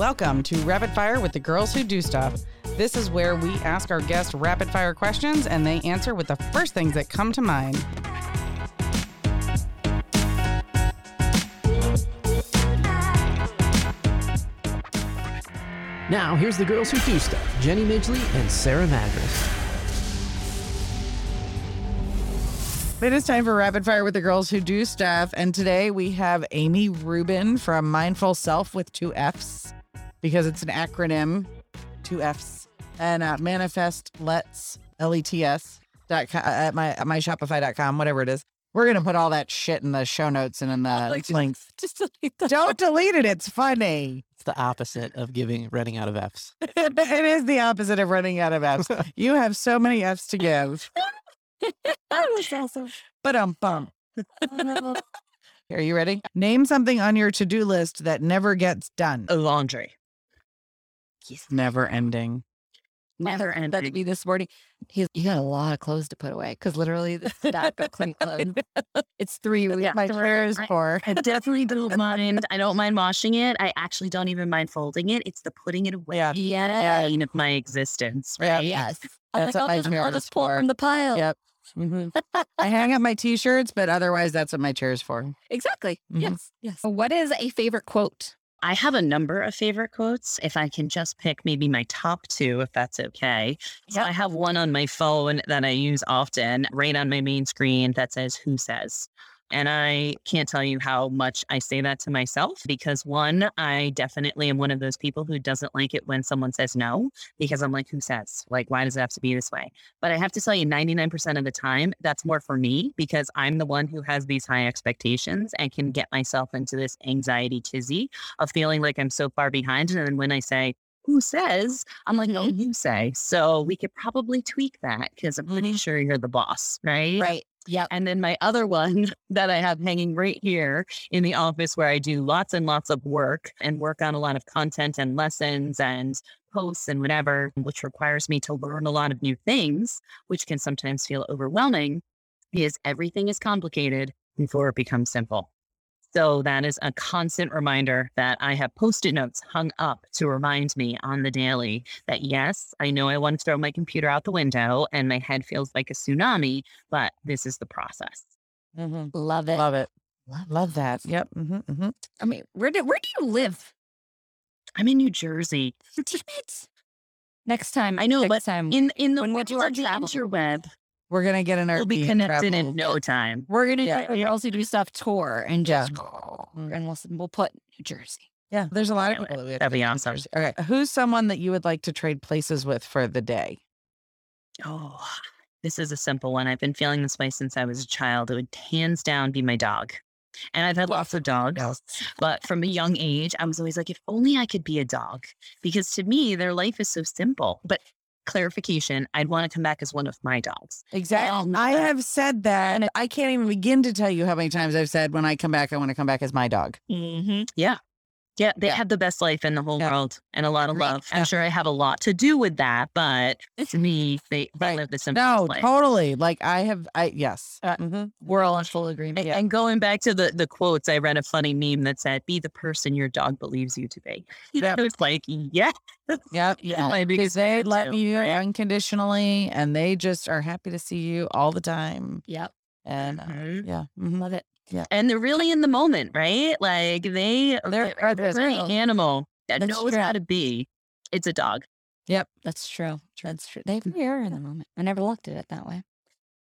Welcome to Rapid Fire with the Girls Who Do Stuff. This is where we ask our guests rapid fire questions and they answer with the first things that come to mind. Now, here's the girls who do stuff Jenny Midgley and Sarah Madras. It is time for Rapid Fire with the Girls Who Do Stuff. And today we have Amy Rubin from Mindful Self with two F's because it's an acronym, two F's, and uh, Manifest Let's, L E T S, dot com, at my, at myshopify.com, whatever it is. We're going to put all that shit in the show notes and in the like links. Just delete the. Don't delete it. It's funny. It's the opposite of giving running out of F's. it is the opposite of running out of F's. you have so many F's to give. That was awesome. But um bum. Are you ready? Name something on your to-do list that never gets done. laundry. Never ending. Never That'd ending. be this morning. He's you got a lot of clothes to put away because literally the stack of clean clothes. It's three weeks. Yeah, my so chair is I- four. I definitely don't mind. I don't mind washing it. I actually don't even mind folding it. It's the putting it away Yeah. Yeah. pain of my existence. Yeah. Right? Yes. That's what my I'll just, chair I'll is pull for. from the pile. Yep. Mhm. I hang up my t-shirts, but otherwise that's what my chair is for. Exactly. Mhm. Yes. Yes. What is a favorite quote? I have a number of favorite quotes. If I can just pick maybe my top two, if that's okay. So I have one on my phone that I use often, right on my main screen that says "Who says." And I can't tell you how much I say that to myself because one, I definitely am one of those people who doesn't like it when someone says no because I'm like, who says? Like, why does it have to be this way? But I have to tell you, 99% of the time, that's more for me because I'm the one who has these high expectations and can get myself into this anxiety tizzy of feeling like I'm so far behind. And then when I say, who says? I'm like, no, mm-hmm. you say. So we could probably tweak that because I'm pretty mm-hmm. sure you're the boss, right? Right. Yep. And then my other one that I have hanging right here in the office where I do lots and lots of work and work on a lot of content and lessons and posts and whatever, which requires me to learn a lot of new things, which can sometimes feel overwhelming, is everything is complicated before it becomes simple. So that is a constant reminder that I have post it notes hung up to remind me on the daily that yes, I know I want to throw my computer out the window and my head feels like a tsunami, but this is the process. Mhm. Love it. Love it. Love Love that. Yep. hmm hmm I mean, where do where do you live? I'm in New Jersey. Damn it. Next time. I know, next but time In in the When we world do our of the interweb, We're gonna get an we'll be connected in no time. we're gonna Yeah. do, also do stuff tour and Yeah. just mm-hmm. and we'll we'll put New Jersey. Yeah, there's a lot of people that we have That'd be awesome. Okay, who's someone that you would like to trade places with for the day? Oh, this is a simple one. I've been feeling this way since I was a child. It would hands down be my dog. And I've had lots of dogs, but from a young age, I was always like, if only I could be a dog. Because to me, their life is so simple. But clarification, I'd want to come back as one of my dogs. Exactly. I have said that, and I can't even begin to tell you how many times I've said when I come back, I want to come back as my dog. Mm-hmm. Yeah. Yeah, they Yeah. have the best life in the whole Yeah. world and a lot of Right. love. I'm Yeah. sure I have a lot to do with that, but to me, they, they Right. live the simplest No, life. totally. Like I have, I yes. Uh, Mhm. We're all in full agreement. And, and going back to the the quotes, I read a funny meme that said, "Be the person your dog believes you to be." Yep. It was like, yeah, Yep. Yeah. my Because they too. me unconditionally, and they just are happy to see you all the time. Yep. And uh, Mhm. yeah, mhm. Love it. And they're really in the moment, right? Like they They're- they're, they're- they're an animal that That's knows true. how to be. It's a dog. Yep. That's true. That's true. They really are in the moment. I never looked at it that way.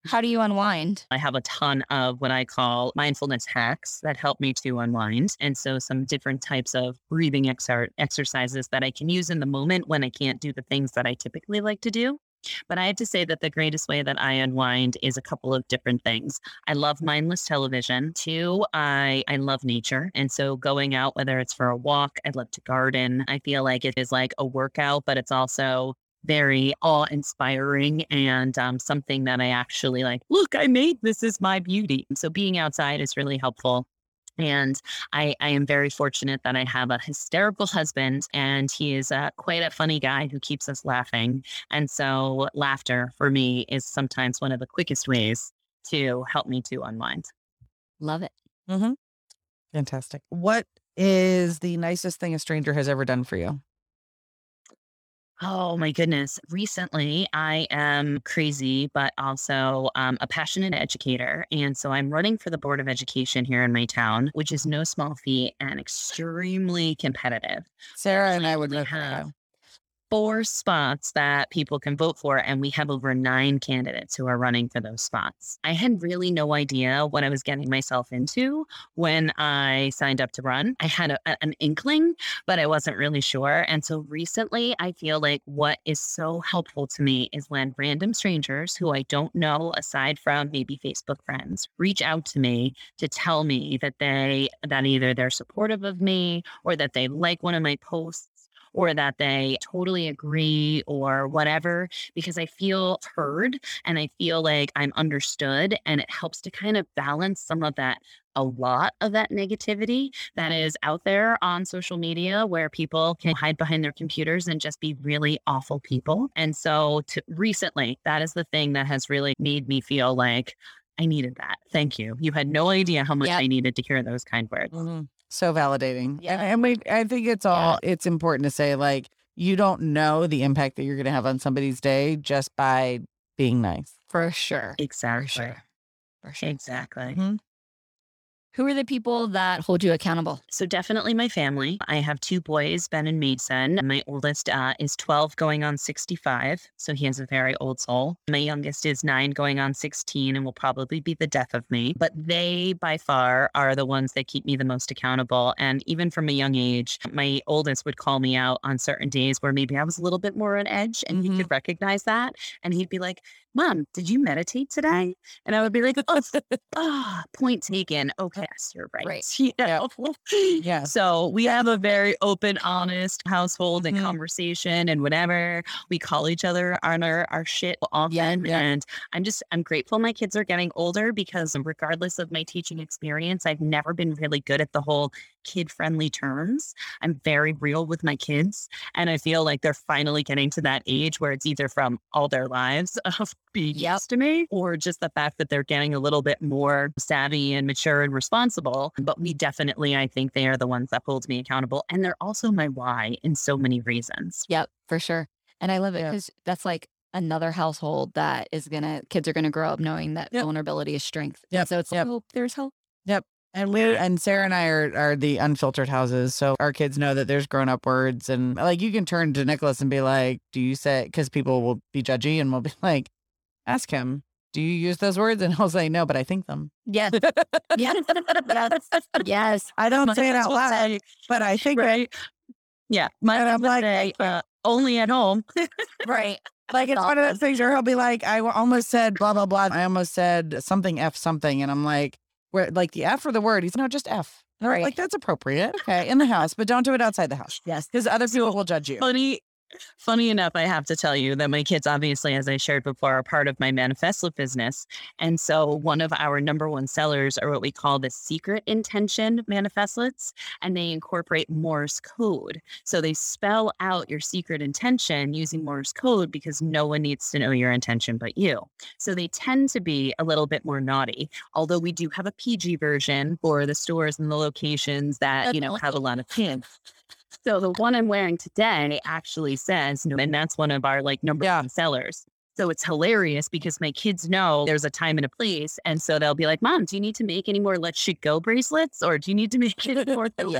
Mm. How do you unwind? I have a ton of what I call mindfulness hacks that help me to unwind. And so, some different types of breathing exer- exercises that I can use in the moment when I can't do the things that I typically like to do. But I have to say that the greatest way that I unwind is a couple of different things. I love mindless television. Two, I, I love nature. And so, going out, whether it's for a walk, I love to garden. I feel like it is like a workout, but it's also very awe inspiring and um, something that I actually like. Look, I made this is my beauty. So being outside is really helpful. And I, I am very fortunate that I have a hysterical husband, and he is uh, quite a funny guy who keeps us laughing. And so, laughter for me is sometimes one of the quickest ways to help me to unwind. Love it. Mm-hmm. Fantastic. What is the nicest thing a stranger has ever done for you? Oh my goodness. Recently, I am crazy, but also um, a passionate educator. And so I'm running for the Board of Education here in my town, which is no small feat and extremely competitive. Sarah and I would for have. Four spots that people can vote for, and we have over nine candidates who are running for those spots. I had really no idea what I was getting myself into when I signed up to run. I had a, an inkling, but I wasn't really sure. And so recently, I feel like what is so helpful to me is when random strangers who I don't know, aside from maybe Facebook friends, reach out to me to tell me that they, that either they're supportive of me or that they like one of my posts or that they totally agree or whatever, because I feel heard and I feel like I'm understood. And it helps to kind of balance some of that, a lot of that negativity that is out there on social media where people can hide behind their computers and just be really awful people. And so to recently, that is the thing that has really made me feel like I needed that. Thank you. You had no idea how much Yep. I needed to hear those kind words. Mm-hmm. So validating. Yeah. And, and we, I think it's all, it's important to say, like, you don't know the impact that you're going to have on somebody's day just by being nice. For sure. Exactly. For sure. For sure. Exactly. Mm-hmm. Who are the people that hold you accountable? So definitely my family. I have two boys, Ben and Mason. My oldest uh, is 12 going on 65. So he has a very old soul. My youngest is nine going on 16 and will probably be the death of me. But they by far are the ones that keep me the most accountable. And even from a young age, my oldest would call me out on certain days where maybe I was a little bit more on edge and Mhm. he could recognize that. And he'd be like, Mom, did you meditate today? And I would be like, oh, ah, point taken. Okay, yes, you're right. Right. You know? Yeah. So we have a very open, honest household and Mhm. conversation and whatever. We call each other on our, our shit often. yeah. And I'm just, I'm grateful my kids are getting older because regardless of my teaching experience, I've never been really good at the whole kid friendly terms. I'm very real with my kids. And I feel like they're finally getting to that age where it's either from all their lives of being Yep. used to me or just the fact that they're getting a little bit more savvy and mature and responsible. But we definitely, I think they are the ones that hold me accountable. And they're also my why in so many reasons. Yep, for sure. And I love it Yeah. because that's like another household that is gonna kids are gonna grow up knowing that Yep. vulnerability is strength. Yep, So it's yep. hope. There's hope. Yep. And we and Sarah and I are are the unfiltered houses, so our kids know that there's grown up words, and like you can turn to Nicholas and be like, "Do you say?" Because people will be judgy, and we'll be like, "Ask him, do you use those words?" And he'll say, "No, but I think them." Yes. yes. yes. I don't say it out loud, but I think right. Yeah. My And I'm like- say, uh, only at home. Right. Like it's one of those things where he'll be like, I almost said blah blah blah. I almost said something f something, and I'm like, where like the f or the word? He's no, just f. All right, Right. like that's appropriate. Okay, in the house, but don't do it outside the house. Yes. because other people will judge you. Funny, funny enough, I have to tell you that my kids, obviously, as I shared before, are part of my manifesto business. And so one of our number one sellers are what we call the secret intention manifestlets, and they incorporate Morse code. So they spell out your secret intention using Morse code because no one needs to know your intention but you. So they tend to be a little bit more naughty, although we do have a PG version for the stores and the locations that, you know, have a lot of kids. So the one I'm wearing today actually says, no, and that's one of our like number Yeah. one sellers. So it's hilarious because my kids know there's a time and a place. And so they'll be like, Mom, do you need to make any more Let's Shit Go bracelets? Or do you need to make any more. Those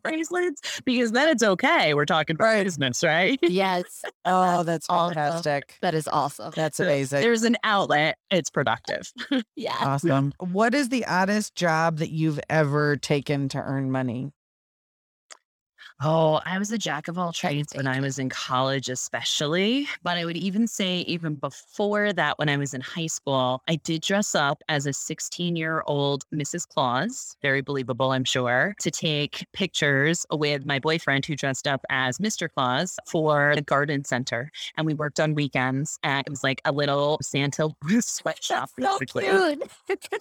bracelets? Because then it's okay. We're talking about Right. business, right? Yes. Oh, that's fantastic. That is awesome. That's amazing. There's an outlet. It's productive. Yeah. Awesome. What is the oddest job that you've ever taken to earn money? Oh, I was a jack of all trades when I was in college, especially. But I would even say, even before that, when I was in high school, I did dress up as a 16 year old Mrs. Claus, very believable, I'm sure, to take pictures with my boyfriend who dressed up as Mr. Claus for the garden center. And we worked on weekends. And it was like a little Santa sweatshop, So cute.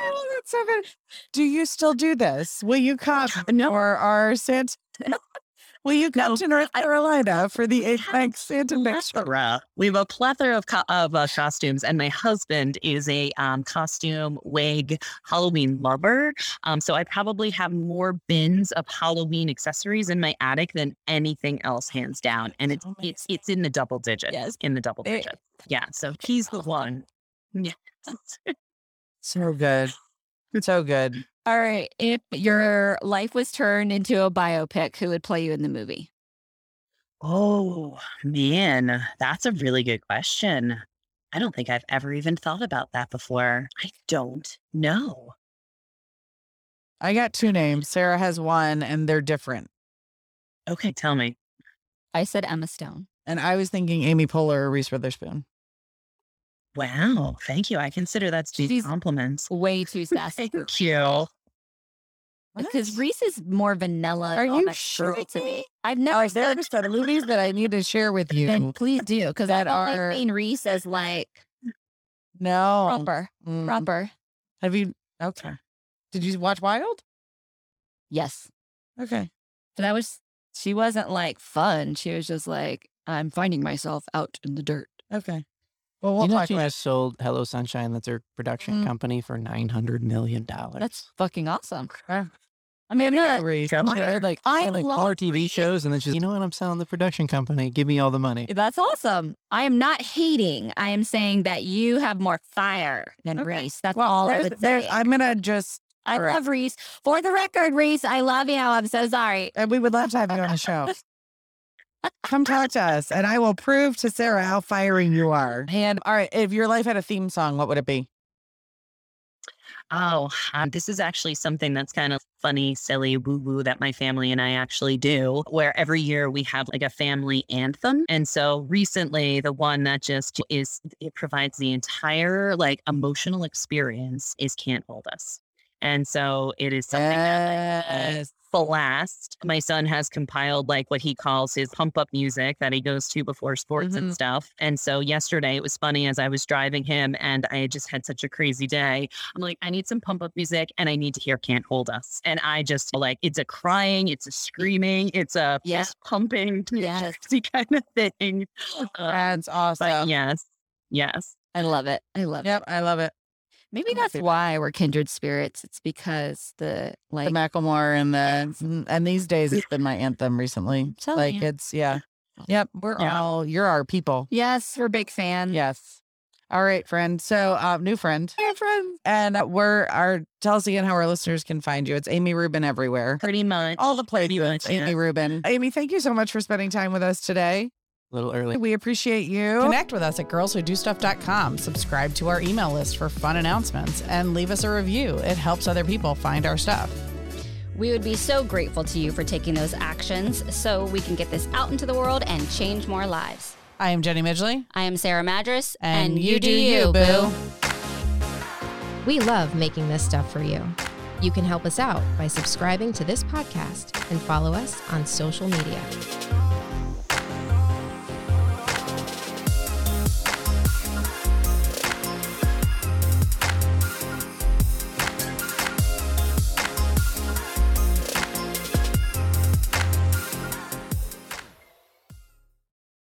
Oh, that's so good. Do you still do this? Will you come No. or are Santa? Will you come to North Carolina for the night Santa Mix? We have a plethora of co- of uh, costumes, and my husband is a um, costume wig Halloween lover. Um, so I probably have more bins of Halloween accessories in my attic than anything else, hands down. And it's it's it's in the double digits. Yes. in the double It- digits. Yeah. So he's the one. Yeah. So good. So good. All right. If your life was turned into a biopic, who would play you in the movie? Oh man, that's a really good question. I don't think I've ever even thought about that before. I don't know. I got two names. Sarah has one, and they're different. Okay, tell me. I said Emma Stone. And I was thinking Amy Poehler or Reese Witherspoon. Wow, thank you. I consider that to be compliments. Way too sassy. Thank you. Because Reese is more vanilla. Are and you sure? to me? I've never Alex, there are some movies that I need to share with you. Then please do, because that that are- are seen Reese as like No. proper, Mm. proper. Have you? Okay. Did you watch Wild? Yes, Okay. but that was she wasn't like fun. She was just like I'm finding myself out in the dirt. Okay. Well, we'll you know talk she about sold Hello Sunshine, that's her production Mm. company, for nine hundred million dollars. That's fucking awesome. I mean, I'm not. Reese. She had, like I like love TV shows, and then she's, you know what? I'm selling the production company. Give me all the money. That's awesome. I am not hating. I am saying that you have more fire than Okay. Reese. That's Well, all I there's, would there's, say. I'm gonna just. I correct. love Reese. For the record, Reese, I love you. I'm so sorry. And we would love to have you on the show. Come talk to us, and I will prove to Sarah how firing you are. And all right, if your life had a theme song, what would it be? Oh, this is actually something that's kind of funny, silly, woo woo that my family and I actually do, where every year we have like a family anthem. And so recently, the one that just is, it provides the entire like emotional experience is Can't Hold Us. And so it is something that Yes. blast. My son has compiled like what he calls his pump up music that he goes to before sports Mhm. and stuff. And so yesterday it was funny as I was driving him and I just had such a crazy day. I'm like, I need some pump up music and I need to hear Can't Hold Us. And I just like, it's a crying, it's a screaming, it's a Yeah. fist pumping, Yes. kind of thing. Uh, That's awesome. yes, yes. I love it. I love it. Yep, I love it. Maybe that's why we're kindred spirits. It's because the like the Macklemore and the and these days it's been my anthem recently. Like you. it's yeah. Yep, we're Yeah. all you're our people. Yes, we're big fan. Yes. All right, friend. So, uh, new friend. Hey, friend. And we're our tell us again how our listeners can find you. It's Amy Rubin everywhere. Pretty much. All the places. much, Amy yeah. Rubin. Amy, thank you so much for spending time with us today. A little early. We appreciate you. Connect with us at girlswhodostuff.com. Subscribe to our email list for fun announcements and leave us a review. It helps other people find our stuff. We would be so grateful to you for taking those actions so we can get this out into the world and change more lives. I am Jenny Midgley. I am Sarah Madras, And you do you, boo. We love making this stuff for you. You can help us out by subscribing to this podcast and follow us on social media.